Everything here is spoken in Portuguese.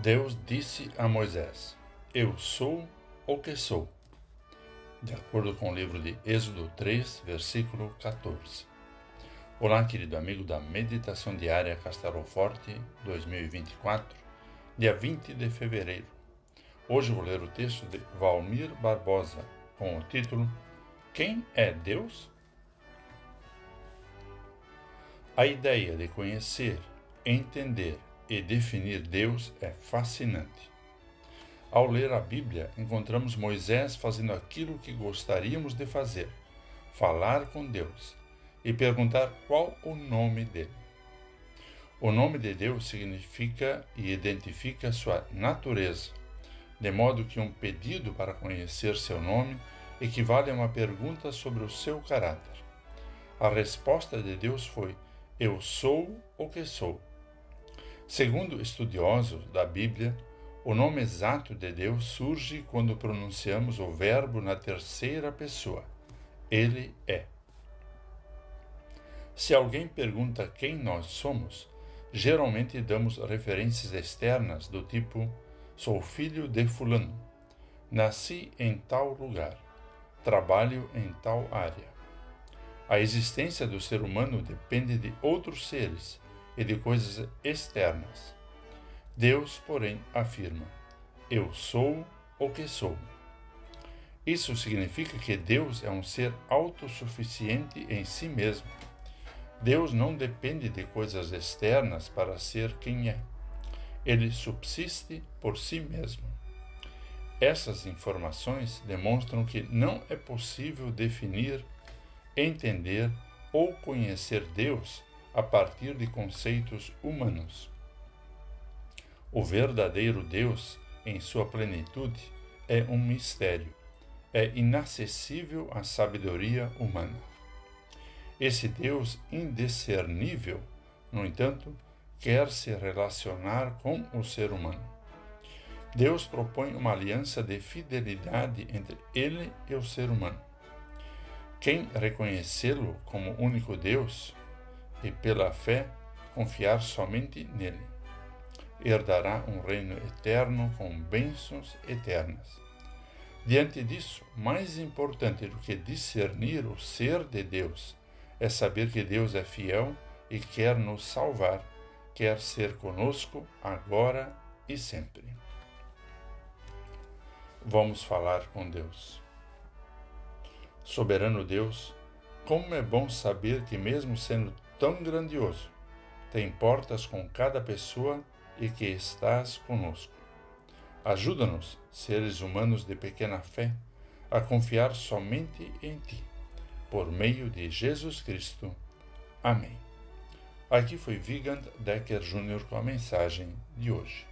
Deus disse a Moisés: Eu sou o que sou. De acordo com o livro de Êxodo 3, versículo 14. Olá, querido amigo da Meditação Diária Castelo Forte 2024, dia 20 de fevereiro. Hoje vou ler o texto de Valmir Barbosa com o título Quem é Deus? A ideia de conhecer, entender e definir Deus é fascinante. Ao ler a Bíblia, encontramos Moisés fazendo aquilo que gostaríamos de fazer: falar com Deus e perguntar qual o nome dele. O nome de Deus significa e identifica sua natureza, de modo que um pedido para conhecer seu nome equivale a uma pergunta sobre o seu caráter. A resposta de Deus foi: Eu sou o que sou. Segundo estudiosos da Bíblia, o nome exato de Deus surge quando pronunciamos o verbo na terceira pessoa. Ele é. Se alguém pergunta quem nós somos, geralmente damos referências externas do tipo: sou filho de Fulano, nasci em tal lugar, trabalho em tal área. A existência do ser humano depende de outros seres e de coisas externas. Deus, porém, afirma: Eu sou o que sou. Isso significa que Deus é um ser autossuficiente em si mesmo. Deus não depende de coisas externas para ser quem é. Ele subsiste por si mesmo. Essas informações demonstram que não é possível definir, entender ou conhecer Deus a partir de conceitos humanos. O verdadeiro Deus, em sua plenitude, é um mistério, é inacessível à sabedoria humana. Esse Deus indiscernível, no entanto, quer se relacionar com o ser humano. Deus propõe uma aliança de fidelidade entre ele e o ser humano. Quem reconhecê-lo como único Deus e pela fé confiar somente nele. Herdará um reino eterno com bênçãos eternas. Diante disso, mais importante do que discernir o ser de Deus é saber que Deus é fiel e quer nos salvar, quer ser conosco agora e sempre. Vamos falar com Deus. Soberano Deus, como é bom saber que, mesmo sendo tão grandioso, tem portas com cada pessoa e que estás conosco. Ajuda-nos, seres humanos de pequena fé, a confiar somente em Ti, por meio de Jesus Cristo. Amém. Aqui foi Vigand Decker Jr. com a mensagem de hoje.